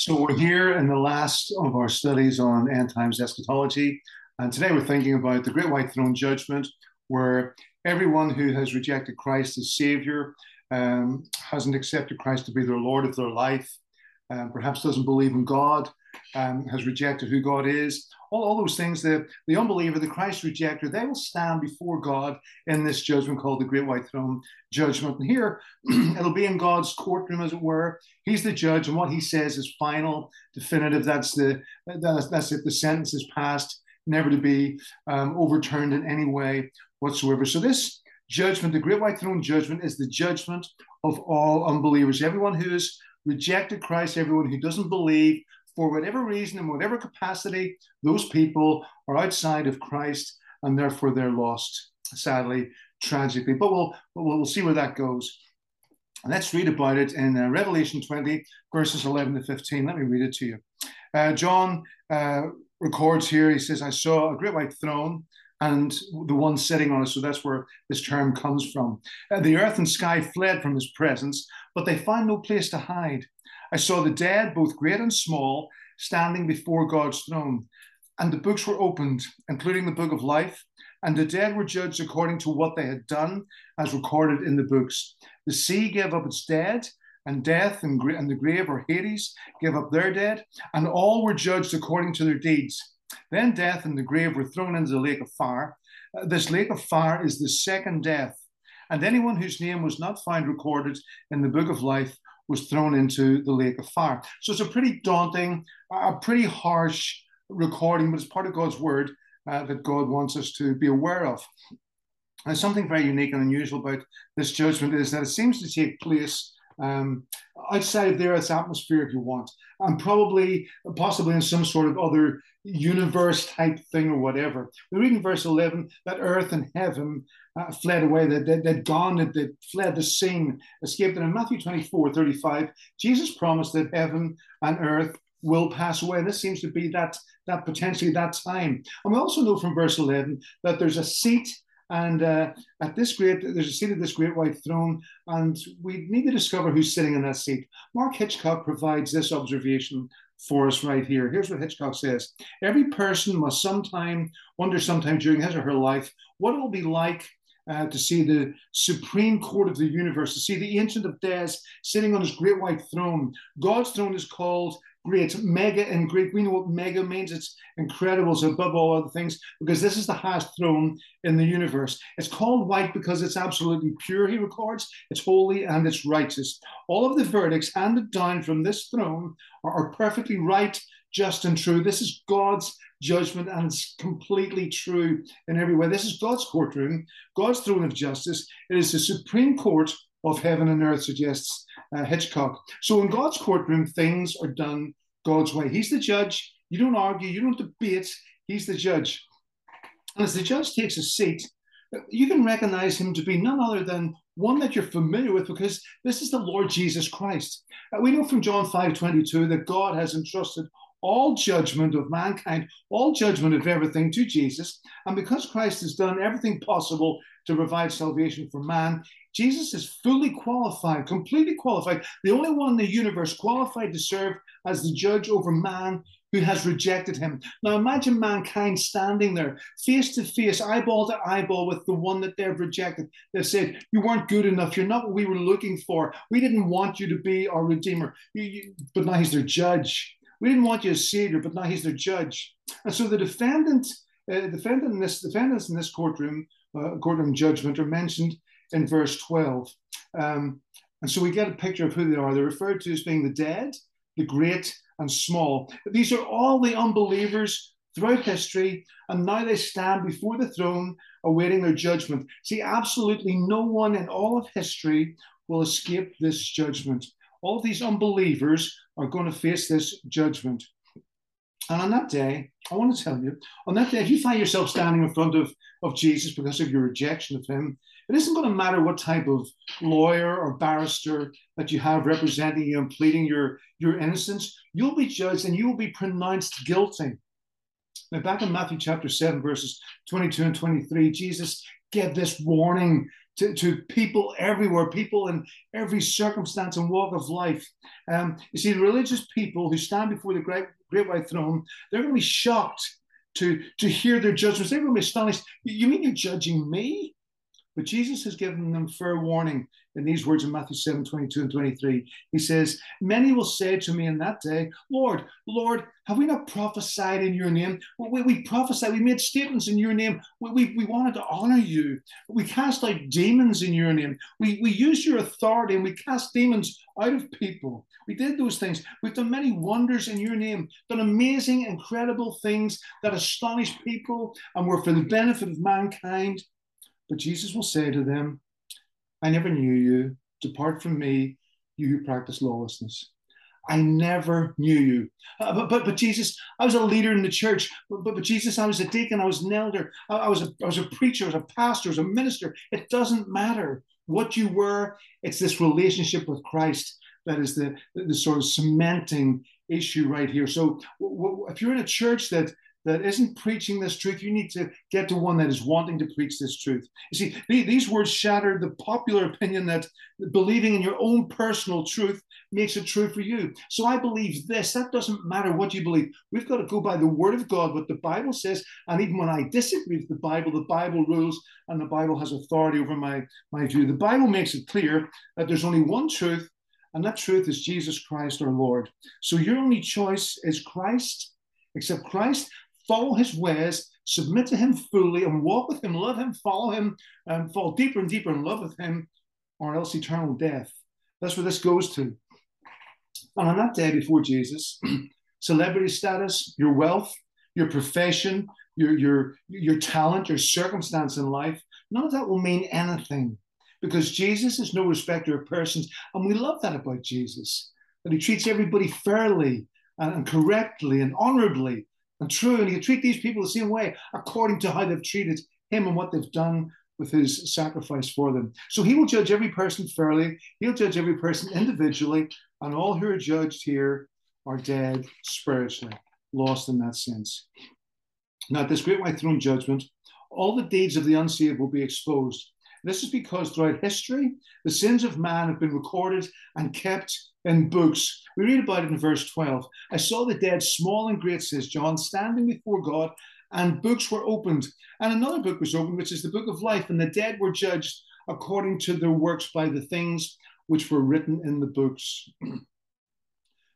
So we're here in the last of our studies on end times eschatology, and today we're thinking about the Great White Throne Judgment, where everyone who has rejected Christ as Savior, um, hasn't accepted Christ to be their Lord of their life, um, perhaps doesn't believe in God, um, has rejected who God is, all, all those things, the, the unbeliever, the Christ rejecter, they will stand before God in this judgment called the Great White Throne Judgment. And here, it'll be in God's courtroom, as it were. He's the judge, and what he says is final, definitive. That's the that's, that's it. The sentence is passed, never to be um, overturned in any way whatsoever. So this judgment, the Great White Throne Judgment, is the judgment of all unbelievers. Everyone who has rejected Christ, everyone who doesn't believe, for whatever reason, in whatever capacity, those people are outside of Christ and therefore they're lost, sadly, tragically. But we'll, we'll, we'll see where that goes. Let's read about it in uh, Revelation 20, verses 11 to 15. Let me read it to you. Uh, John uh, records here, he says, I saw a great white throne and the one sitting on it. So that's where this term comes from. Uh, the earth and sky fled from his presence, but they found no place to hide. I saw the dead, both great and small, standing before God's throne. And the books were opened, including the book of life. And the dead were judged according to what they had done, as recorded in the books. The sea gave up its dead, and death and, gra- and the grave or Hades gave up their dead, and all were judged according to their deeds. Then death and the grave were thrown into the lake of fire. Uh, this lake of fire is the second death. And anyone whose name was not found recorded in the book of life was thrown into the lake of fire. So it's a pretty daunting, a pretty harsh recording, but it's part of God's word uh, that God wants us to be aware of. And something very unique and unusual about this judgment is that it seems to take place um, outside of the Earth's atmosphere, if you want, and probably, possibly in some sort of other universe type thing or whatever. We read in verse 11 that earth and heaven uh, fled away, that they, they'd gone, that they fled the scene, escaped. And in Matthew 24 35, Jesus promised that heaven and earth will pass away. This seems to be that, that potentially that time. And we also know from verse 11 that there's a seat and uh, at this great, there's a seat at this great white throne, and we need to discover who's sitting in that seat. Mark Hitchcock provides this observation for us right here. Here's what Hitchcock says Every person must sometime wonder, sometime during his or her life, what it will be like uh, to see the supreme court of the universe, to see the Ancient of Days sitting on his great white throne. God's throne is called great. Mega in Greek, we know what mega means. It's incredible. It's above all other things because this is the highest throne in the universe. It's called white because it's absolutely pure, he records. It's holy and it's righteous. All of the verdicts handed down from this throne are, are perfectly right, just, and true. This is God's judgment and it's completely true in every way. This is God's courtroom, God's throne of justice. It is the supreme court of heaven and earth, suggests uh, Hitchcock. So in God's courtroom, things are done God's way. He's the judge. You don't argue, you don't debate. He's the judge. And as the judge takes a seat, you can recognize him to be none other than one that you're familiar with because this is the Lord Jesus Christ. Uh, we know from John 5 22 that God has entrusted all judgment of mankind, all judgment of everything to Jesus. And because Christ has done everything possible to provide salvation for man, Jesus is fully qualified, completely qualified, the only one in the universe qualified to serve as the judge over man who has rejected him. Now imagine mankind standing there, face to face, eyeball to eyeball with the one that they've rejected. They've said, You weren't good enough. You're not what we were looking for. We didn't want you to be our Redeemer. You, you, but now he's their judge. We didn't want you as Savior, but now he's their judge. And so the defendant, uh, defendant in this, defendants in this courtroom, uh, courtroom judgment are mentioned in verse 12. Um, and so we get a picture of who they are. They're referred to as being the dead, the great, and small. These are all the unbelievers throughout history, and now they stand before the throne awaiting their judgment. See, absolutely no one in all of history will escape this judgment. All these unbelievers are going to face this judgment. And on that day, I want to tell you, on that day, if you find yourself standing in front of, of Jesus because of your rejection of him, it isn't going to matter what type of lawyer or barrister that you have representing you and pleading your, your innocence. You'll be judged and you will be pronounced guilty. Now, back in Matthew chapter 7, verses 22 and 23, Jesus gave this warning to, to people everywhere, people in every circumstance and walk of life. Um, you see, the religious people who stand before the great, great white throne, they're going to be shocked to, to hear their judgments. They're going to be astonished. You mean you're judging me? But Jesus has given them fair warning in these words in Matthew 7 22 and 23. He says, Many will say to me in that day, Lord, Lord, have we not prophesied in your name? We, we prophesied, we made statements in your name. We, we, we wanted to honor you. We cast out demons in your name. We, we used your authority and we cast demons out of people. We did those things. We've done many wonders in your name, done amazing, incredible things that astonish people and were for the benefit of mankind. But Jesus will say to them, I never knew you. Depart from me, you who practice lawlessness. I never knew you. Uh, but, but, but Jesus, I was a leader in the church. But, but, but Jesus, I was a deacon, I was an elder, I, I, was a, I was a preacher, I was a pastor, I was a minister. It doesn't matter what you were, it's this relationship with Christ that is the, the, the sort of cementing issue right here. So w- w- if you're in a church that that isn't preaching this truth. You need to get to one that is wanting to preach this truth. You see, these words shattered the popular opinion that believing in your own personal truth makes it true for you. So I believe this. That doesn't matter what you believe. We've got to go by the word of God, what the Bible says. And even when I disagree with the Bible, the Bible rules and the Bible has authority over my, my view. The Bible makes it clear that there's only one truth, and that truth is Jesus Christ our Lord. So your only choice is Christ. Except Christ, follow his ways, submit to him fully, and walk with him, love him, follow him, and fall deeper and deeper in love with him, or else eternal death. That's where this goes to. And on that day before Jesus, celebrity status, your wealth, your profession, your, your, your talent, your circumstance in life, none of that will mean anything because Jesus is no respecter of persons. And we love that about Jesus, that he treats everybody fairly and, and correctly and honorably and true, and he'll treat these people the same way according to how they've treated him and what they've done with his sacrifice for them. So he will judge every person fairly, he'll judge every person individually, and all who are judged here are dead spiritually, lost in that sense. Now, at this great white throne judgment, all the deeds of the unsaved will be exposed. This is because throughout history, the sins of man have been recorded and kept in books. We read about it in verse 12. I saw the dead, small and great, says John, standing before God, and books were opened. And another book was opened, which is the book of life, and the dead were judged according to their works by the things which were written in the books. the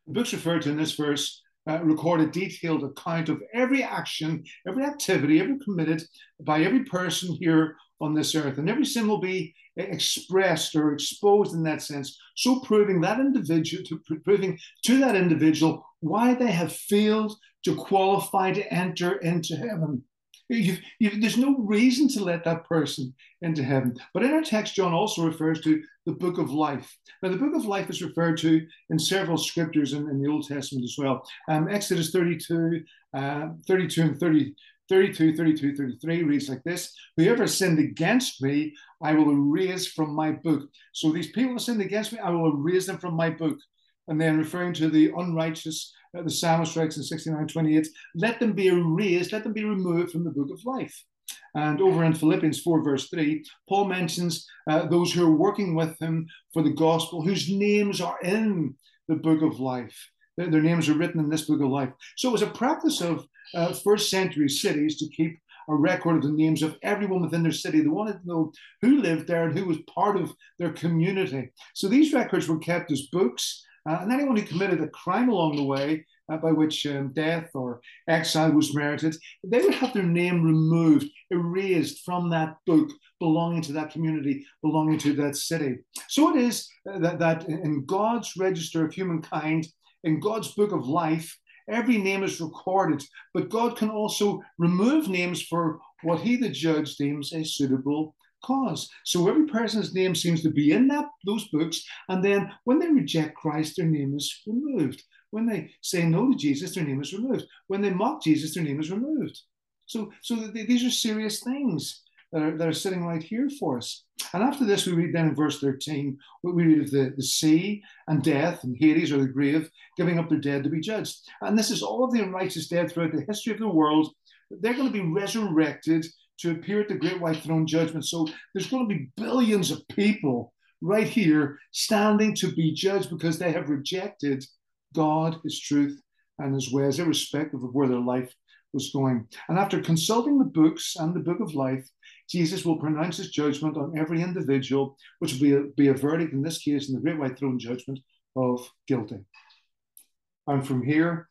books referred to in this verse uh, record a detailed account of every action, every activity, every committed by every person here on this earth. And every sin will be expressed or exposed in that sense, so proving that individual to proving to that individual why they have failed to qualify to enter into heaven. You've, you've, there's no reason to let that person into heaven. But in our text, John also refers to the book of life. Now, the book of life is referred to in several scriptures in, in the Old Testament as well. Um, Exodus 32, uh, 32 and 30, 32, 32, 33 reads like this Whoever sinned against me, I will erase from my book. So these people who sinned against me, I will erase them from my book. And then referring to the unrighteous, uh, the psalmist writes in 69, 28, let them be erased, let them be removed from the book of life. And over in Philippians 4, verse 3, Paul mentions uh, those who are working with him for the gospel, whose names are in the book of life. Their, their names are written in this book of life. So it was a practice of uh, first century cities to keep a record of the names of everyone within their city. They wanted to know who lived there and who was part of their community. So these records were kept as books, uh, and anyone who committed a crime along the way, uh, by which um, death or exile was merited, they would have their name removed, erased from that book belonging to that community, belonging to that city. So it is uh, that, that in God's register of humankind, in God's book of life, every name is recorded, but God can also remove names for what he, the judge, deems a suitable cause. So every person's name seems to be in that those books, and then when they reject Christ, their name is removed. When they say no to Jesus, their name is removed. When they mock Jesus, their name is removed. So, so these are serious things that are, that are sitting right here for us. And after this, we read then in verse 13, we read of the, the sea and death and Hades or the grave giving up their dead to be judged. And this is all of the unrighteous dead throughout the history of the world. They're going to be resurrected to appear at the great white throne judgment. So there's going to be billions of people right here standing to be judged because they have rejected God, His truth, and His ways, irrespective of where their life was going. And after consulting the books and the book of life, Jesus will pronounce his judgment on every individual, which will be a, be a verdict, in this case, in the great white throne judgment of guilty. And from here,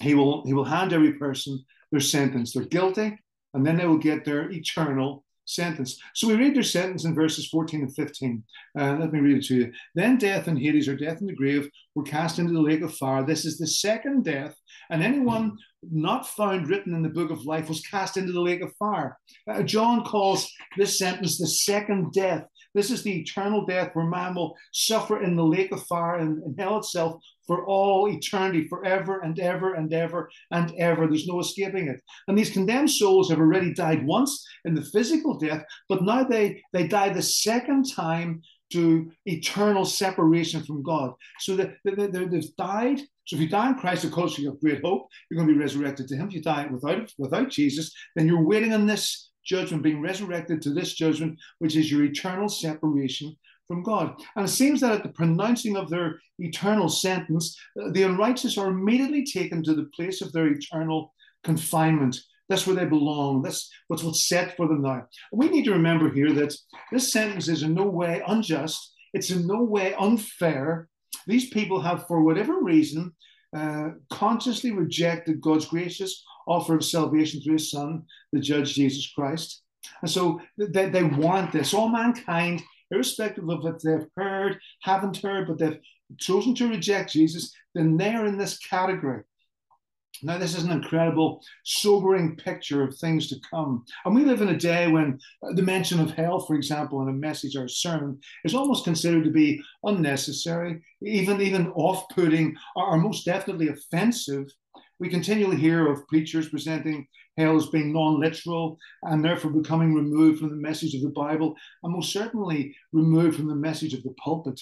he will, he will hand every person their sentence. They're guilty, and then they will get their eternal sentence. So we read their sentence in verses 14 and 15. Uh, let me read it to you. Then death and Hades, or death in the grave, were cast into the lake of fire. This is the second death, and anyone not found written in the book of life was cast into the lake of fire. Uh, John calls this sentence the second death. This is the eternal death where man will suffer in the lake of fire and in hell itself for all eternity, forever and ever and ever and ever. There's no escaping it. And these condemned souls have already died once in the physical death, but now they, they die the second time to eternal separation from God. So they, they, they've died. So if you die in Christ, of course, you have great hope. You're going to be resurrected to Him. If you die without, without Jesus, then you're waiting on this judgment, being resurrected to this judgment, which is your eternal separation from God. And it seems that at the pronouncing of their eternal sentence, uh, the unrighteous are immediately taken to the place of their eternal confinement. That's where they belong. That's what's what's set for them now. We need to remember here that this sentence is in no way unjust. It's in no way unfair. These people have, for whatever reason, uh, consciously rejected God's gracious offer of salvation through his son, the judge Jesus Christ. And so they, they want this. All mankind, irrespective of what they've heard, haven't heard, but they've chosen to reject Jesus, then they're in this category. Now, this is an incredible, sobering picture of things to come. And we live in a day when uh, the mention of hell, for example, in a message or a sermon is almost considered to be unnecessary, even, even off putting, or most definitely offensive. We continually hear of preachers presenting hell as being non literal and therefore becoming removed from the message of the Bible, and most certainly removed from the message of the pulpit.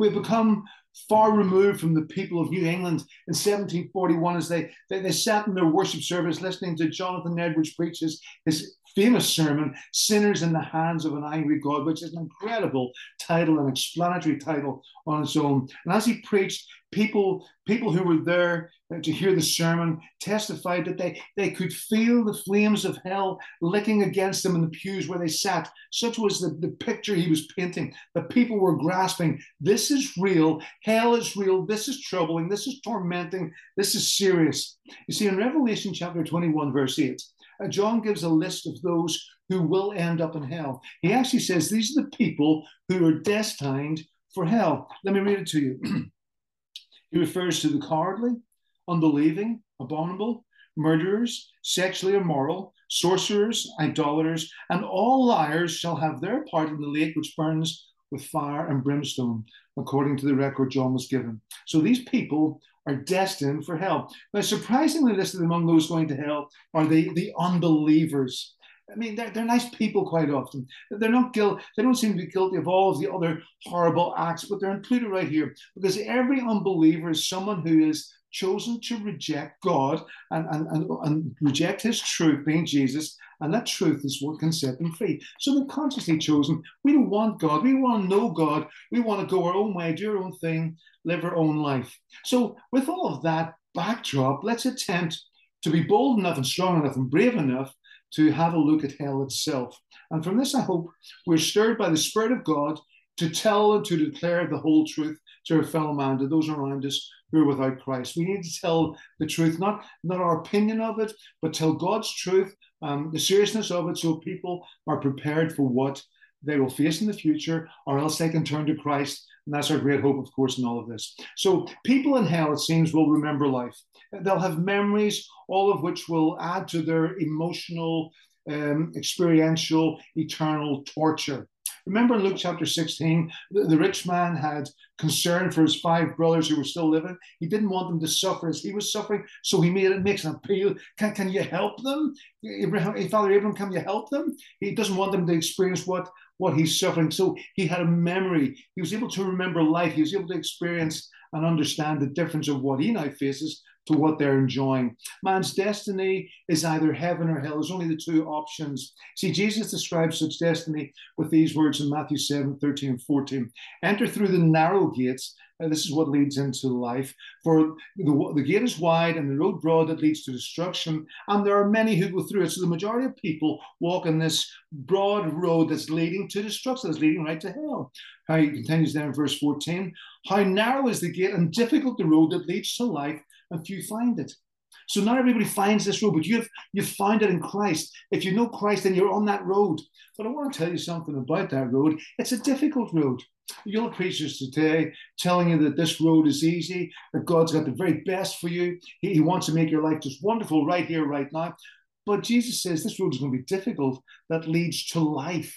We've become far removed from the people of New England in 1741 as they, they, they sat in their worship service listening to Jonathan Edwards preach his, his famous sermon, Sinners in the Hands of an Angry God, which is an incredible title, an explanatory title on its own. And as he preached, people, people who were there to hear the sermon testified that they, they could feel the flames of hell licking against them in the pews where they sat. Such was the, the picture he was painting. The people were grasping this is real, hell is real, this is troubling, this is tormenting, this is serious. You see, in Revelation chapter 21, verse 8, uh, John gives a list of those who will end up in hell. He actually says these are the people who are destined for hell. Let me read it to you. he refers to the cowardly, unbelieving, abominable, murderers, sexually immoral, sorcerers, idolaters, and all liars shall have their part in the lake which burns with fire and brimstone, according to the record John was given. So these people are destined for hell. Now, surprisingly listed among those going to hell are the, the unbelievers. I mean, they're, they're nice people quite often. They're not guilty. They don't seem to be guilty of all of the other horrible acts, but they're included right here because every unbeliever is someone who is chosen to reject God and, and, and, and reject his truth, being Jesus, and that truth is what can set them free. So they're consciously chosen. We don't want God. We want to know God. We want to go our own way, do our own thing, live our own life. So, with all of that backdrop, let's attempt to be bold enough and strong enough and brave enough to have a look at hell itself. And from this, I hope we're stirred by the Spirit of God to tell and to declare the whole truth to our fellow man, to those around us who are without Christ. We need to tell the truth, not, not our opinion of it, but tell God's truth, um, the seriousness of it, so people are prepared for what they will face in the future, or else they can turn to Christ. And that's our great hope, of course, in all of this. So, people in hell, it seems, will remember life. They'll have memories, all of which will add to their emotional, um, experiential, eternal torture. Remember in Luke chapter 16, the, the, rich man had concern for his five brothers who were still living. He didn't want them to suffer as he was suffering, so he made it makes an appeal. Can, can you help them? Abraham, Father Abraham, can you help them? He doesn't want them to experience what, what he's suffering. So he had a memory. He was able to remember life. He was able to experience and understand the difference of what he now faces to what they're enjoying. Man's destiny is either heaven or hell. There's only the two options. See, Jesus describes such destiny with these words in Matthew 7 13 and 14. Enter through the narrow gates. This is what leads into life. For the, the gate is wide and the road broad that leads to destruction, and there are many who go through it. So the majority of people walk in this broad road that's leading to destruction, that's leading right to hell. How he continues there in verse 14. How narrow is the gate and difficult the road that leads to life, and few find it. So not everybody finds this road, but you've you've found it in Christ. If you know Christ, then you're on that road. But I want to tell you something about that road. It's a difficult road. You'll preachers today telling you that this road is easy, that God's got the very best for you. He, he wants to make your life just wonderful right here, right now. But Jesus says this road is going to be difficult that leads to life.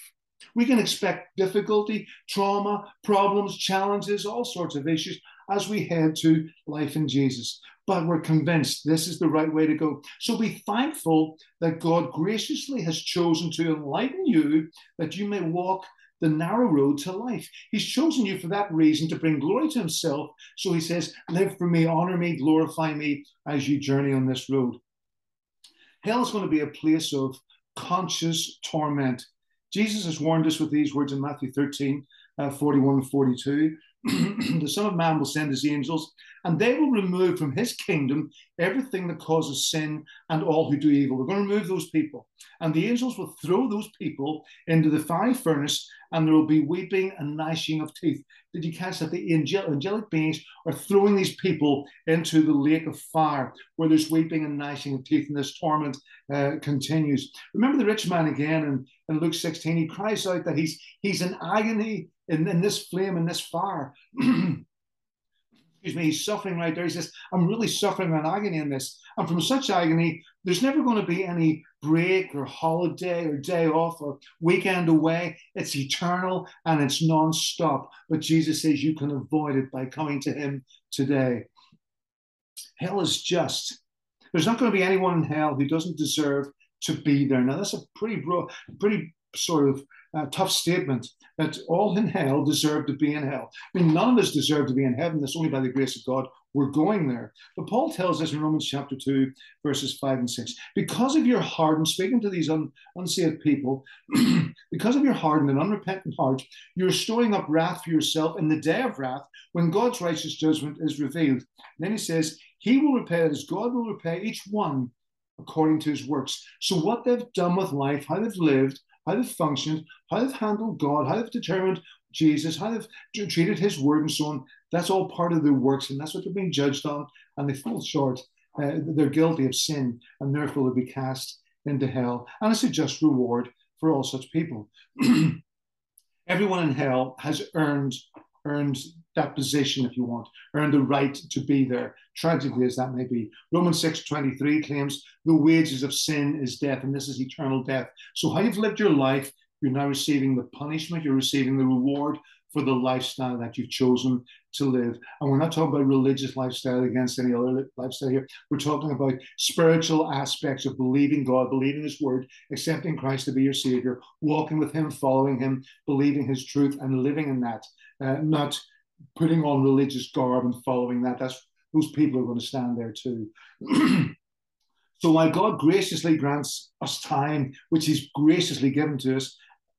We can expect difficulty, trauma, problems, challenges, all sorts of issues as we head to life in Jesus. But we're convinced this is the right way to go. So be thankful that God graciously has chosen to enlighten you that you may walk the narrow road to life. He's chosen you for that reason to bring glory to himself. So he says, Live for me, honor me, glorify me as you journey on this road. Hell is going to be a place of conscious torment. Jesus has warned us with these words in Matthew 13, uh, 41 and 42. the Son of Man will send his angels, and they will remove from his kingdom everything that causes sin and all who do evil. They're going to remove those people. And the angels will throw those people into the fiery furnace, and there will be weeping and gnashing of teeth. Did you catch that? The angel, angelic beings are throwing these people into the lake of fire, where there's weeping and gnashing of teeth, and this torment uh, continues. Remember the rich man again in, in Luke 16. He cries out that he's he's in agony in, in this flame, in this fire. Excuse me, he's suffering right there. He says, I'm really suffering an agony in this. And from such agony, there's never going to be any break or holiday or day off or weekend away. It's eternal and it's non-stop. But Jesus says you can avoid it by coming to him today. Hell is just. There's not going to be anyone in hell who doesn't deserve to be there. Now that's a pretty bro, pretty sort of uh, tough statement that all in hell deserve to be in hell. I mean, none of us deserve to be in heaven. That's only by the grace of God we're going there. But Paul tells us in Romans chapter 2, verses 5 and 6 because of your hardened, speaking to these un, unsaved people, because of your hardened and unrepentant heart, you're storing up wrath for yourself in the day of wrath when God's righteous judgment is revealed. And then he says, He will repay as God will repay each one according to his works. So, what they've done with life, how they've lived, how they've functioned, how they've handled God, how they've determined Jesus, how they've treated his word and so on. That's all part of their works, and that's what they're being judged on. And they fall short. Uh, they're guilty of sin, and therefore they'll be cast into hell. And it's a just reward for all such people. Everyone in hell has earned earned that position, if you want, earned the right to be there, tragically as that may be. Romans 6 23 claims the wages of sin is death, and this is eternal death. So, how you've lived your life, you're now receiving the punishment, you're receiving the reward for the lifestyle that you've chosen to live. And we're not talking about religious lifestyle against any other lifestyle here. We're talking about spiritual aspects of believing God, believing His word, accepting Christ to be your Savior, walking with Him, following Him, believing His truth, and living in that, uh, not putting on religious garb and following that. That's those people are going to stand there too. so while God graciously grants us time, which He's graciously given to us,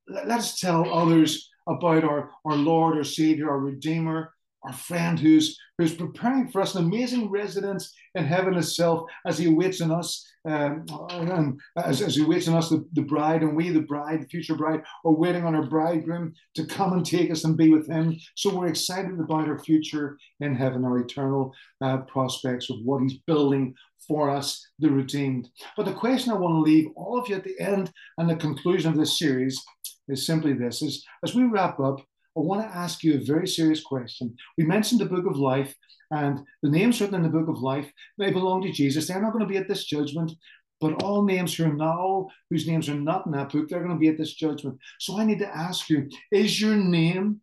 let us tell others about our, our Lord, our Savior, our Redeemer, our friend who's who's preparing for us an amazing residence in heaven itself as he waits on us um, and as, as he waits on us the, the bride and we the bride the future bride are waiting on our bridegroom to come and take us and be with him. So we're excited about our future in heaven our eternal uh, prospects of what he's building for us the redeemed. But the question i want to leave all of you at the end and the conclusion of this series is simply this is as we wrap up I want to ask you a very serious question. We mentioned the book of life, and the names written in the book of life, they belong to Jesus. They're not going to be at this judgment, but all names who are whose names are not in that book, they're going to be at this judgment. So I need to ask you, is your name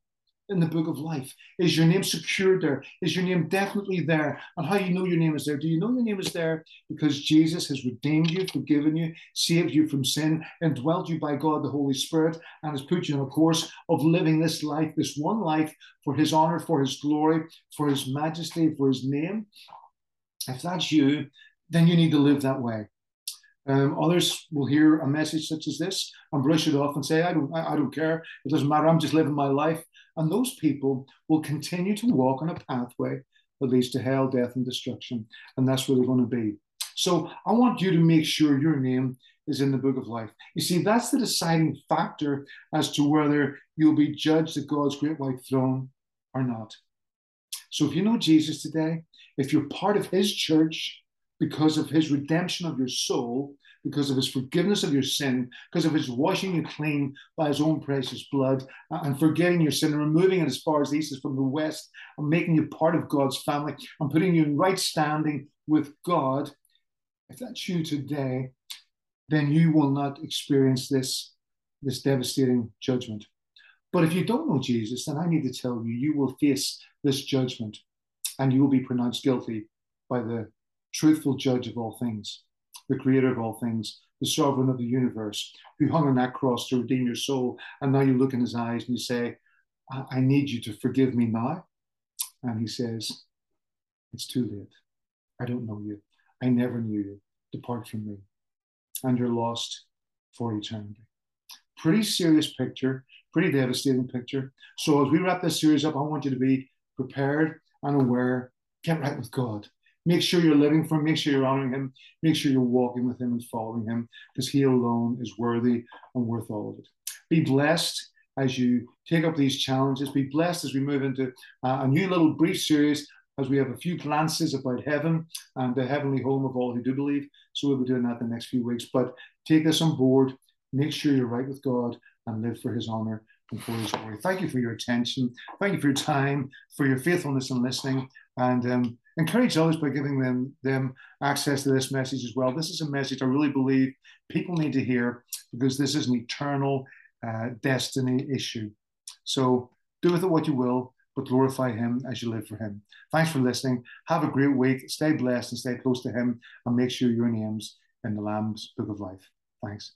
in the book of life? Is your name secured there? Is your name definitely there? And how you know your name is there? Do you know your name is there because Jesus has redeemed you, forgiven you, saved you from sin, and dwelt you by God the Holy Spirit, and has put you on a course of living this life, this one life for his honor, for his glory, for his majesty, for his name? If that's you, then you need to live that way. Um, others will hear a message such as this and brush it off and say, I don't, I, I don't care. It doesn't matter. I'm just living my life. And those people will continue to walk on a pathway that leads to hell, death, and destruction. And that's where they're going to be. So I want you to make sure your name is in the book of life. You see, that's the deciding factor as to whether you'll be judged at God's great white throne or not. So if you know Jesus today, if you're part of his church because of his redemption of your soul, because of his forgiveness of your sin, because of his washing you clean by his own precious blood, uh, and forgetting your sin and removing it as far as the east is from the west, and making you part of God's family, and putting you in right standing with God. If that's you today, then you will not experience this, this devastating judgment. But if you don't know Jesus, then I need to tell you, you will face this judgment and you will be pronounced guilty by the truthful judge of all things, the creator of all things, the sovereign of the universe, who hung on that cross to redeem your soul. And now you look in his eyes and you say, I, I need you to forgive me now. And he says, It's too late. I don't know you. I never knew you. Depart from me. And you're lost for eternity. Pretty serious picture, pretty devastating picture. So as we wrap this series up, I want you to be prepared and aware. Get right with God. Make sure you're living for him. Make sure you're honoring him. Make sure you're walking with him and following him because he alone is worthy and worth all of it. Be blessed as you take up these challenges. Be blessed as we move into uh, a new little brief series as we have a few glances about heaven and the heavenly home of all who do believe. So we'll be doing that the next few weeks. But take this on board. Make sure you're right with God and live for his honor and for his glory. Thank you for your attention. Thank you for your time, for your faithfulness in listening. And um, encourage others by giving them them access to this message as well. This is a message I really believe people need to hear because this is an eternal uh, destiny issue. So do with it what you will, but glorify Him as you live for Him. Thanks for listening. Have a great week. Stay blessed and stay close to Him, and make sure your name's in the Lamb's Book of Life. Thanks.